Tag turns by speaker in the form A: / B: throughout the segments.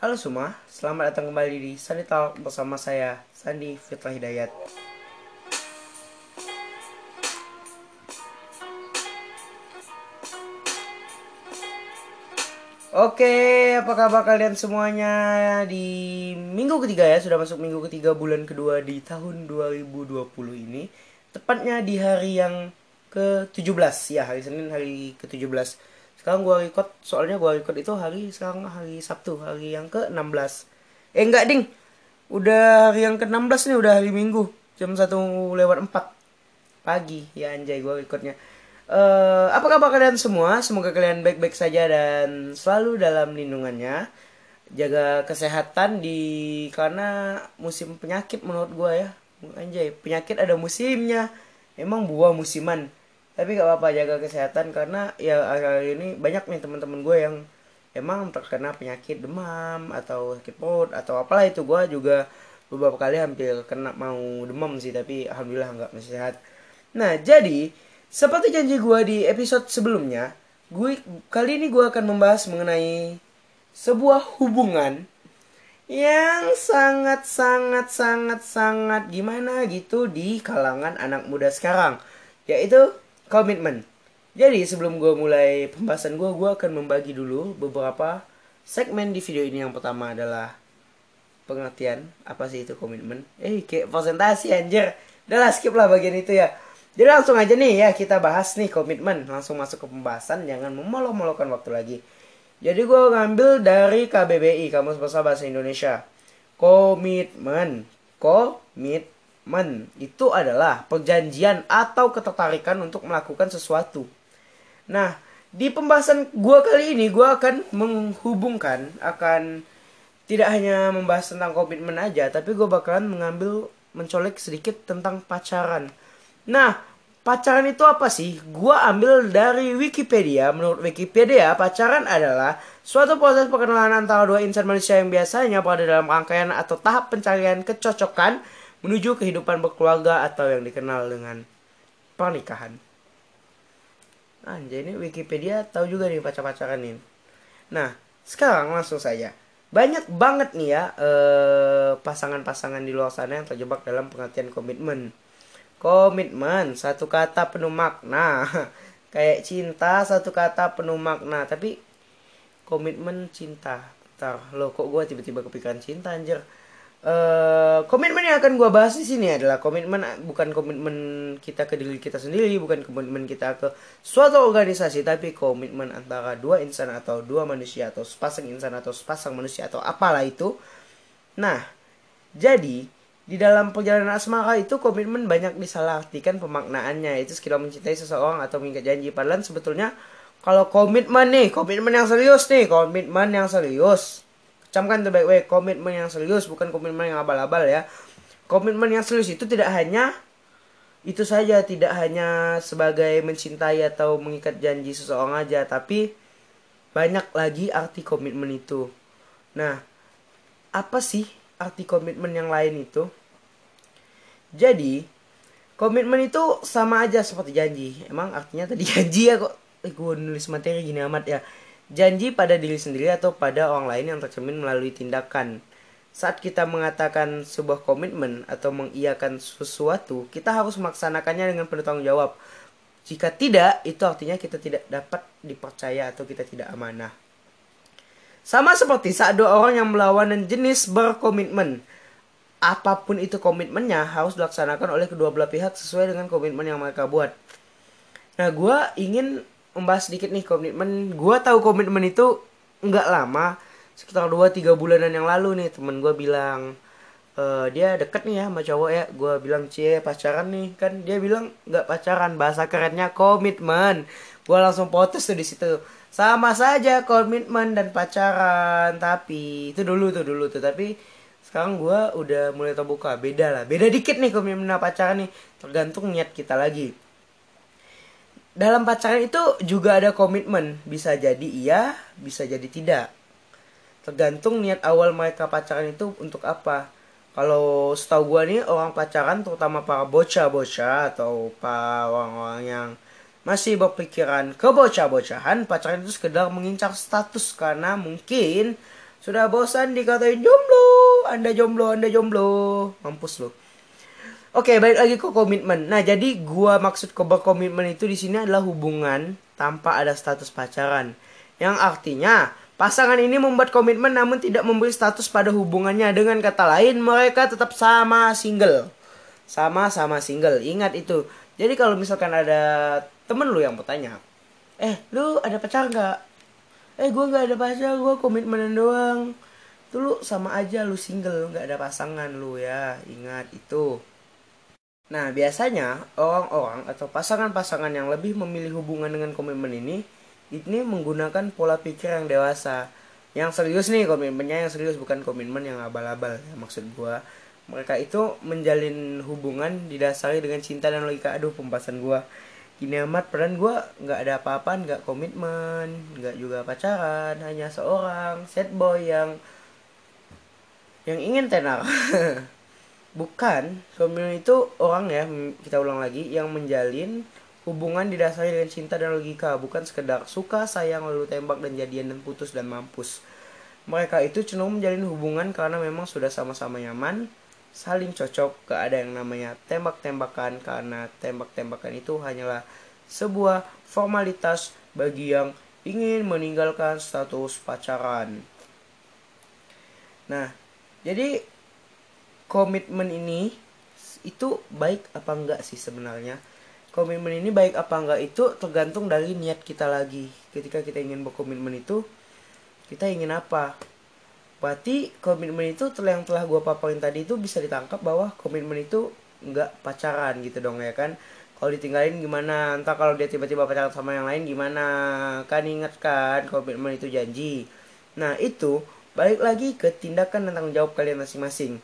A: Halo semua, selamat datang kembali di Sandi Talk bersama saya, Sandi Fitra Hidayat. Oke, apa kabar kalian semuanya di minggu ketiga ya, sudah masuk minggu ketiga bulan kedua di tahun 2020 ini. Tepatnya di hari yang ke-17 ya, hari Senin hari ke-17 sekarang gua record soalnya gua record itu hari sekarang hari Sabtu hari yang ke 16 eh enggak ding. Udah hari yang ke 16 nih udah hari Minggu jam satu lewat 4 pagi ya anjay gua recordnya. Uh, apa kabar kalian semua? Semoga kalian baik-baik saja dan selalu dalam lindungannya. Jaga kesehatan di karena musim penyakit menurut gua ya. Anjay penyakit ada musimnya. Emang buah musiman tapi gak apa-apa jaga kesehatan karena ya akhir ini banyak nih teman-teman gue yang emang terkena penyakit demam atau sakit perut atau apalah itu. Gue juga beberapa kali hampir kena mau demam sih tapi alhamdulillah nggak masih sehat. Nah jadi seperti janji gue di episode sebelumnya gue kali ini gue akan membahas mengenai sebuah hubungan yang sangat sangat sangat sangat gimana gitu di kalangan anak muda sekarang yaitu komitmen. Jadi sebelum gue mulai pembahasan gue, gue akan membagi dulu beberapa segmen di video ini. Yang pertama adalah pengertian apa sih itu komitmen. Eh kayak presentasi anjir. Udah lah skip lah bagian itu ya. Jadi langsung aja nih ya kita bahas nih komitmen. Langsung masuk ke pembahasan, jangan memolo-molokan waktu lagi. Jadi gue ngambil dari KBBI, Kamus Besar Bahasa Indonesia. Komitmen. Komit men itu adalah perjanjian atau ketertarikan untuk melakukan sesuatu. Nah, di pembahasan gue kali ini gue akan menghubungkan akan tidak hanya membahas tentang komitmen aja, tapi gue bakalan mengambil mencolek sedikit tentang pacaran. Nah, pacaran itu apa sih? Gue ambil dari Wikipedia. Menurut Wikipedia, pacaran adalah suatu proses perkenalan antara dua insan manusia yang biasanya berada dalam rangkaian atau tahap pencarian kecocokan menuju kehidupan berkeluarga atau yang dikenal dengan pernikahan. Anjay ini Wikipedia tahu juga nih pacar-pacaran ini. Nah, sekarang langsung saja. Banyak banget nih ya eh, pasangan-pasangan di luar sana yang terjebak dalam pengertian komitmen. Komitmen, satu kata penuh makna. Kayak cinta, satu kata penuh makna. Tapi komitmen cinta. Ntar, lo kok gue tiba-tiba kepikiran cinta anjir Uh, komitmen yang akan gue bahas di sini adalah komitmen bukan komitmen kita ke diri kita sendiri, bukan komitmen kita ke suatu organisasi, tapi komitmen antara dua insan atau dua manusia atau sepasang insan atau sepasang manusia atau apalah itu. Nah, jadi di dalam perjalanan asmara itu komitmen banyak disalahartikan pemaknaannya itu sekitar mencintai seseorang atau mengikat janji padahal sebetulnya kalau komitmen nih komitmen yang serius nih komitmen yang serius camkan tuh baik-baik komitmen yang serius bukan komitmen yang abal-abal ya. Komitmen yang serius itu tidak hanya itu saja tidak hanya sebagai mencintai atau mengikat janji seseorang aja tapi banyak lagi arti komitmen itu. Nah apa sih arti komitmen yang lain itu? Jadi komitmen itu sama aja seperti janji. Emang artinya tadi janji ya kok? Eh, gue nulis materi gini amat ya janji pada diri sendiri atau pada orang lain yang tercermin melalui tindakan. Saat kita mengatakan sebuah komitmen atau mengiyakan sesuatu, kita harus melaksanakannya dengan penuh tanggung jawab. Jika tidak, itu artinya kita tidak dapat dipercaya atau kita tidak amanah. Sama seperti saat dua orang yang melawan dan jenis berkomitmen. Apa pun itu komitmennya harus dilaksanakan oleh kedua belah pihak sesuai dengan komitmen yang mereka buat. Nah, gue ingin membahas sedikit nih komitmen. Gue tahu komitmen itu nggak lama sekitar 2-3 bulanan yang lalu nih. Temen gue bilang e, dia deket nih ya sama cowok ya. Gue bilang cie pacaran nih. Kan dia bilang nggak pacaran bahasa kerennya komitmen. Gue langsung potes tuh di situ. Sama saja komitmen dan pacaran tapi itu dulu tuh dulu tuh. Tapi sekarang gue udah mulai terbuka. Beda lah beda dikit nih komitmen pacaran nih. Tergantung niat kita lagi dalam pacaran itu juga ada komitmen bisa jadi iya bisa jadi tidak tergantung niat awal mereka pacaran itu untuk apa kalau setahu gue nih orang pacaran terutama para bocah-bocah atau para orang-orang yang masih berpikiran kebocah-bocahan pacaran itu sekedar mengincar status karena mungkin Sudah bosan dikatain jomblo, Anda jomblo, Anda jomblo. Mampus lo. Oke, balik lagi ke komitmen. Nah, jadi gua maksud ke komitmen itu di sini adalah hubungan tanpa ada status pacaran. Yang artinya pasangan ini membuat komitmen namun tidak memberi status pada hubungannya. Dengan kata lain, mereka tetap sama single. Sama-sama single. Ingat itu. Jadi kalau misalkan ada temen lu yang bertanya, eh lu ada pacar nggak? Eh gue nggak ada pacar, gue komitmenan doang. Itu lu sama aja lu single, nggak ada pasangan lu ya. Ingat itu. Nah, biasanya orang-orang atau pasangan-pasangan yang lebih memilih hubungan dengan komitmen ini ini menggunakan pola pikir yang dewasa. Yang serius nih komitmennya yang serius bukan komitmen yang abal-abal ya maksud gua. Mereka itu menjalin hubungan didasari dengan cinta dan logika. Aduh, pembahasan gua gini amat peran gua nggak ada apa-apa, nggak komitmen, nggak juga pacaran, hanya seorang sad boy yang yang ingin tenar. Bukan, komitmen itu orang ya, kita ulang lagi, yang menjalin hubungan didasari dengan cinta dan logika, bukan sekedar suka, sayang, lalu tembak dan jadian dan putus dan mampus. Mereka itu cenderung menjalin hubungan karena memang sudah sama-sama nyaman, saling cocok, gak ada yang namanya tembak-tembakan karena tembak-tembakan itu hanyalah sebuah formalitas bagi yang ingin meninggalkan status pacaran. Nah, jadi komitmen ini itu baik apa enggak sih sebenarnya? Komitmen ini baik apa enggak itu tergantung dari niat kita lagi. Ketika kita ingin berkomitmen itu kita ingin apa? Berarti komitmen itu yang telah gue paparin tadi itu bisa ditangkap bahwa komitmen itu enggak pacaran gitu dong ya kan? Kalau ditinggalin gimana? Entah kalau dia tiba-tiba pacaran sama yang lain gimana? Kan ingat kan komitmen itu janji. Nah itu balik lagi ke tindakan dan tanggung jawab kalian masing-masing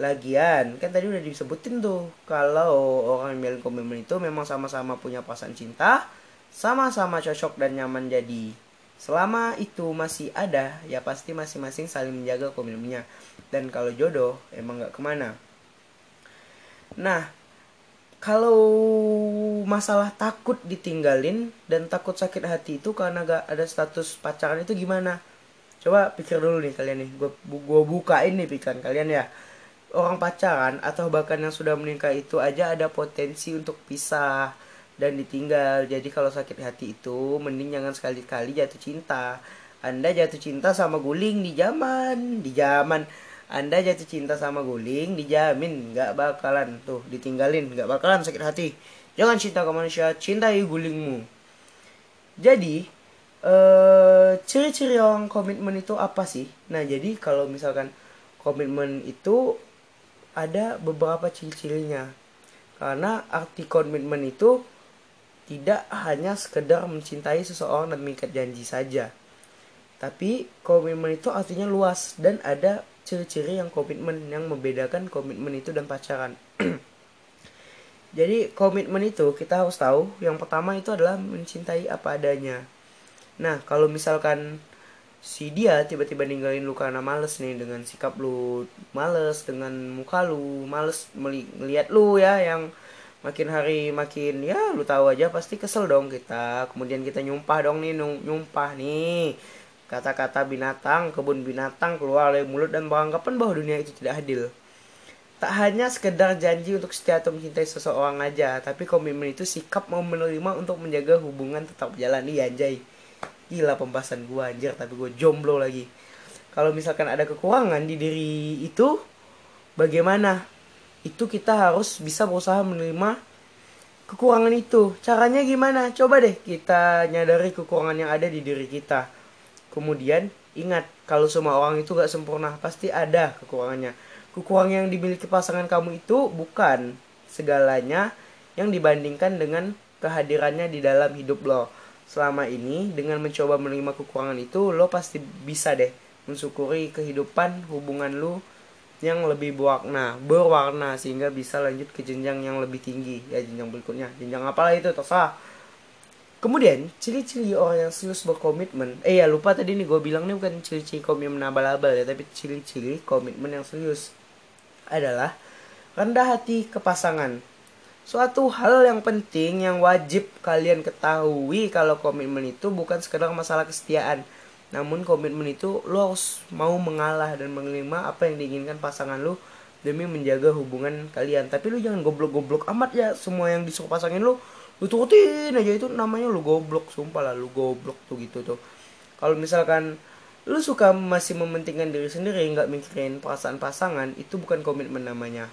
A: Lagian, kan tadi udah disebutin tuh kalau orang yang bilang komitmen itu memang sama-sama punya pasangan cinta, sama-sama cocok dan nyaman jadi. Selama itu masih ada, ya pasti masing-masing saling menjaga komitmennya. Dan kalau jodoh, emang gak ke mana. Nah, kalau masalah takut ditinggalin dan takut sakit hati itu karena gak ada status pacaran itu gimana? Coba pikir dulu nih kalian nih, gue bukain nih pikiran kalian ya orang pacaran atau bahkan yang sudah menikah itu aja ada potensi untuk pisah dan ditinggal. Jadi kalau sakit hati itu mending jangan sekali-kali jatuh cinta. Anda jatuh cinta sama guling di zaman, di zaman Anda jatuh cinta sama guling dijamin nggak bakalan tuh ditinggalin, nggak bakalan sakit hati. Jangan cinta ke manusia, cintai gulingmu. Jadi eh ciri-ciri orang komitmen itu apa sih? Nah, jadi kalau misalkan komitmen itu ada beberapa ciri-cirinya. Karena arti komitmen itu tidak hanya sekedar mencintai seseorang dan mengikat janji saja. Tapi komitmen itu artinya luas dan ada ciri-ciri yang komitmen yang membedakan komitmen itu dan pacaran. Jadi komitmen itu kita harus tahu yang pertama itu adalah mencintai apa adanya. Nah, kalau misalkan si dia tiba-tiba ninggalin lu karena males nih dengan sikap lu males dengan muka lu males melihat lu ya yang makin hari makin ya lu tahu aja pasti kesel dong kita. Kemudian kita nyumpah dong nih nyumpah nih. Kata-kata binatang kebun binatang keluar dari mulut dan beranggapan bahwa dunia itu tidak adil. Tak hanya sekedar janji untuk setia atau mencintai seseorang aja tapi komitmen itu sikap mau menerima untuk menjaga hubungan tetap jalan nih anjay gila pembahasan gue anjir tapi gue jomblo lagi. Kalau misalkan ada kekurangan di diri itu bagaimana? Itu kita harus bisa berusaha menerima kekurangan itu. Caranya gimana? Coba deh kita nyadari kekurangan yang ada di diri kita. Kemudian ingat kalau semua orang itu gak sempurna pasti ada kekurangannya. Kekurangan yang dimiliki pasangan kamu itu bukan segalanya yang dibandingkan dengan kehadirannya di dalam hidup lo selama ini dengan mencoba menerima kekurangan itu lo pasti bisa deh mensyukuri kehidupan hubungan lo yang lebih berwarna berwarna sehingga bisa lanjut ke jenjang yang lebih tinggi. Ya jenjang berikutnya. Jenjang apalah itu terserah. Kemudian ciri-ciri orang yang serius berkomitmen eh ya lupa tadi nih gue bilang nih bukan ciri-ciri komitmen abal-abal ya tapi ciri-ciri komitmen yang serius adalah rendah hati ke pasangan Suatu hal yang penting yang wajib kalian ketahui kalau komitmen itu bukan sekedar masalah kesetiaan, namun komitmen itu lo harus mau mengalah dan menerima apa yang diinginkan pasangan lo demi menjaga hubungan kalian. Tapi lu jangan goblok-goblok amat ya semua yang disuruh pasangin lu lu turutin aja. Itu namanya lu goblok sumpah lah lu goblok tuh gitu tuh. Kalau misalkan lu suka masih mementingkan diri sendiri nggak mikirin perasaan pasangan itu bukan komitmen namanya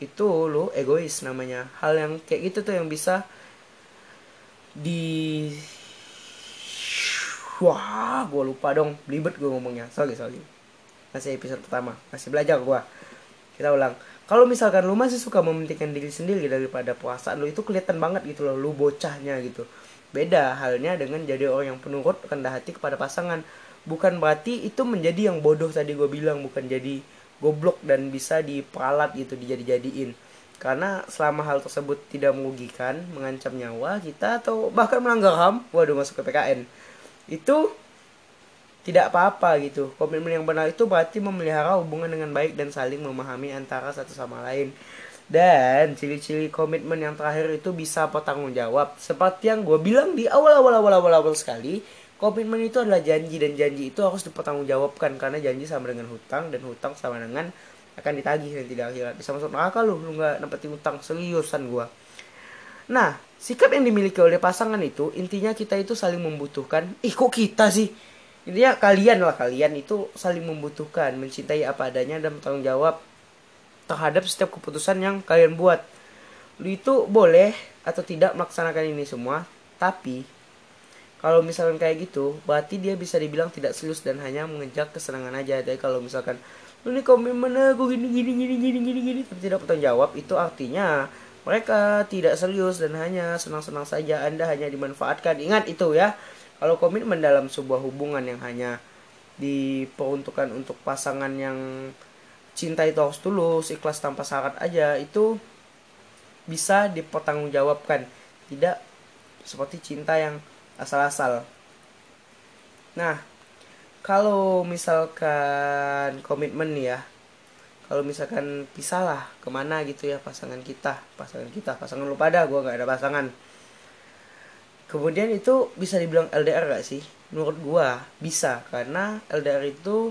A: itu lu egois namanya. Hal yang kayak gitu tuh yang bisa di wah gue lupa dong. Belibet gue ngomongnya. Sorry sorry. Masih episode pertama. Masih belajar gue kita ulang. Kalau misalkan lu masih suka mementingkan diri sendiri daripada puasaan lu itu kelihatan banget gitu loh lu bocahnya gitu. Beda halnya dengan jadi orang yang penurut rendah hati kepada pasangan. Bukan berarti itu menjadi yang bodoh tadi gue bilang bukan jadi goblok dan bisa diperalat gitu dijadi-jadiin. Karena selama hal tersebut tidak merugikan, mengancam nyawa kita atau bahkan melanggar HAM, waduh masuk ke PKN itu tidak apa-apa gitu. Komitmen yang benar itu berarti memelihara hubungan dengan baik dan saling memahami antara satu sama lain. Dan ciri-ciri komitmen yang terakhir itu bisa bertanggung jawab seperti yang gue bilang di awal-awal awal-awal awal sekali komitmen itu adalah janji dan janji itu harus dipertanggungjawabkan karena janji sama dengan hutang dan hutang sama dengan akan ditagih dan tidak akhirat bisa masuk neraka lu lu nggak nempatin hutang seriusan gue Nah, sikap yang dimiliki oleh pasangan itu intinya kita itu saling membutuhkan. Ih, kok kita sih? Intinya kalian lah kalian itu saling membutuhkan, mencintai apa adanya dan bertanggung jawab terhadap setiap keputusan yang kalian buat. Lu itu boleh atau tidak melaksanakan ini semua, tapi kalau misalkan kayak gitu, berarti dia bisa dibilang tidak serius dan hanya mengejar kesenangan aja. Jadi kalau misalkan nih komitmen aku gini gini gini gini gini gini tapi tidak bertanggung jawab, itu artinya mereka tidak serius dan hanya senang-senang saja. Anda hanya dimanfaatkan. Ingat itu ya. Kalau komitmen dalam sebuah hubungan yang hanya diperuntukkan untuk pasangan yang cinta itu harus tulus, ikhlas tanpa syarat aja, itu bisa dipertanggungjawabkan. Tidak seperti cinta yang asal-asal. Nah, kalau misalkan komitmen ya, kalau misalkan pisah lah ke mana gitu ya pasangan kita pasangan kita pasangan lu pada gue nggak ada pasangan. Kemudian itu bisa dibilang LDR gak sih? Menurut gue bisa karena LDR itu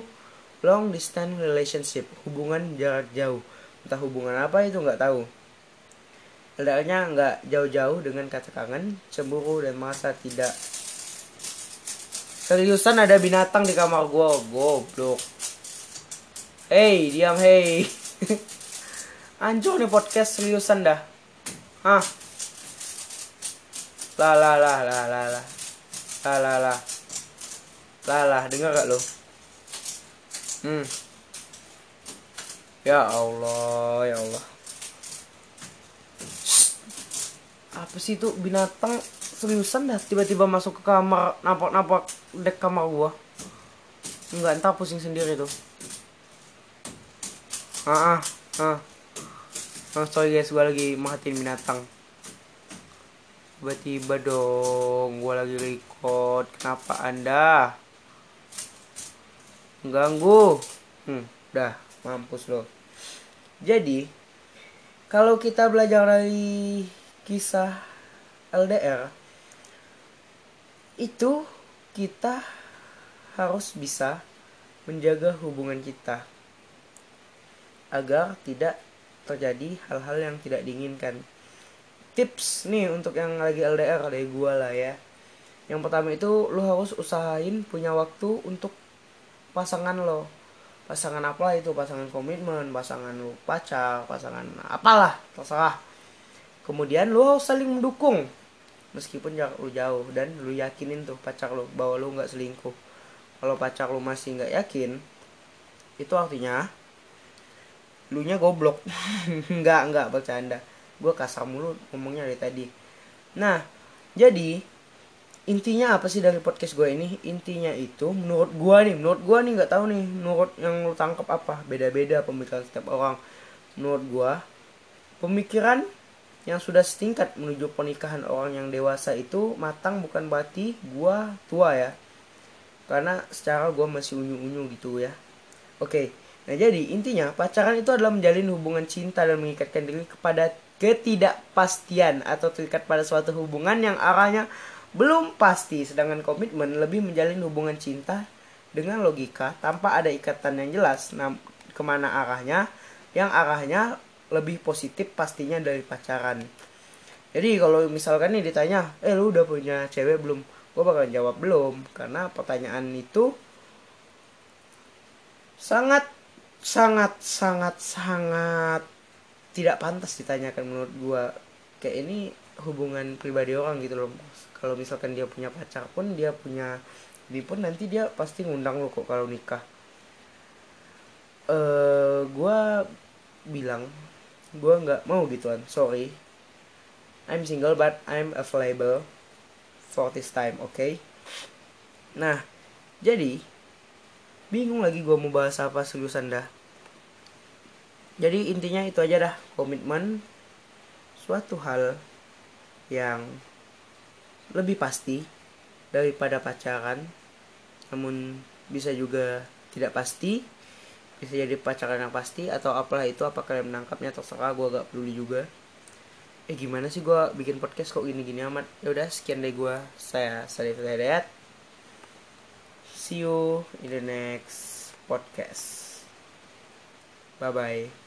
A: long distance relationship hubungan jarak jauh. Entah hubungan apa itu nggak tahu LDR-nya nggak jauh-jauh dengan kata kangen cemburu dan merasa tidak seriusan ada binatang di kamar gue goblok Hey, diam hey. Anjur nih podcast seriusan dah. Hah? Lah lah lah lah lah lah. Lah lah lah. Lah lah, dengar gak lo? Hmm. Ya Allah, ya Allah. Apa sih itu? Binatang seriusan dah tiba-tiba masuk ke kamar nampak-nampak dek kamar gua. Enggak, entah pusing sendiri tuh. Ah ah ah. Oh, sorry guys gue lagi merhatiin binatang. Tiba-tiba dong gue lagi record. Kenapa anda? Ganggu hmm udah mampus lo. Jadi kalau kita belajar dari kisah LDR itu kita harus bisa menjaga hubungan kita agar tidak terjadi hal-hal yang tidak diinginkan. Tips nih untuk yang lagi LDR dari gue lah ya. Yang pertama itu lo harus usahain punya waktu untuk pasangan lo. Pasangan apa itu? Pasangan komitmen pasangan lo pacar pasangan apalah terserah kemudian lo harus saling mendukung. Meskipun lo jauh dan lo yakinin tuh pacar lo bahwa lo nggak selingkuh. Kalau pacar lo masih nggak yakin itu artinya lu nya goblok. Nggak nggak bercanda. Gue kasar mulu ngomongnya dari tadi. Nah jadi intinya apa sih dari podcast gue ini? Intinya itu menurut gue nih menurut gue nih nggak tahu nih menurut yang lu tangkap apa? Beda-beda pemikiran setiap orang. Menurut gue pemikiran yang sudah setingkat menuju pernikahan orang yang dewasa itu matang bukan berarti gue tua ya. Karena secara gue masih unyu-unyu gitu ya. Oke Nah jadi intinya pacaran itu adalah menjalin hubungan cinta dan mengikatkan diri kepada ketidakpastian atau terikat pada suatu hubungan yang arahnya belum pasti. Sedangkan komitmen lebih menjalin hubungan cinta dengan logika tanpa ada ikatan yang jelas. Nah ke mana arahnya? Yang arahnya lebih positif pastinya dari pacaran. Jadi kalau misalkan nih ditanya eh lu udah punya cewek belum? Gue bakal jawab belum. Karena pertanyaan itu sangat sangat sangat sangat tidak pantas ditanyakan menurut gue kayak ini hubungan pribadi orang gitu loh. Kalau misalkan dia punya pacar pun dia punya ini pun nanti dia pasti ngundang lo kok kalau nikah. Eh gue bilang gue nggak mau gituan sorry. I'm single but I'm available for this time oke okay? nah jadi bingung lagi gue mau bahas apa seriusan dah. Jadi intinya itu aja dah komitmen suatu hal yang lebih pasti daripada pacaran. Namun bisa juga tidak pasti bisa jadi pacaran yang pasti atau apalah itu apa kalian menangkapnya terserah gue gak peduli juga. Eh gimana sih gue bikin podcast kok gini-gini amat? Ya udah sekian dari gue saya Salif Hidayat see you in the next podcast. Bye bye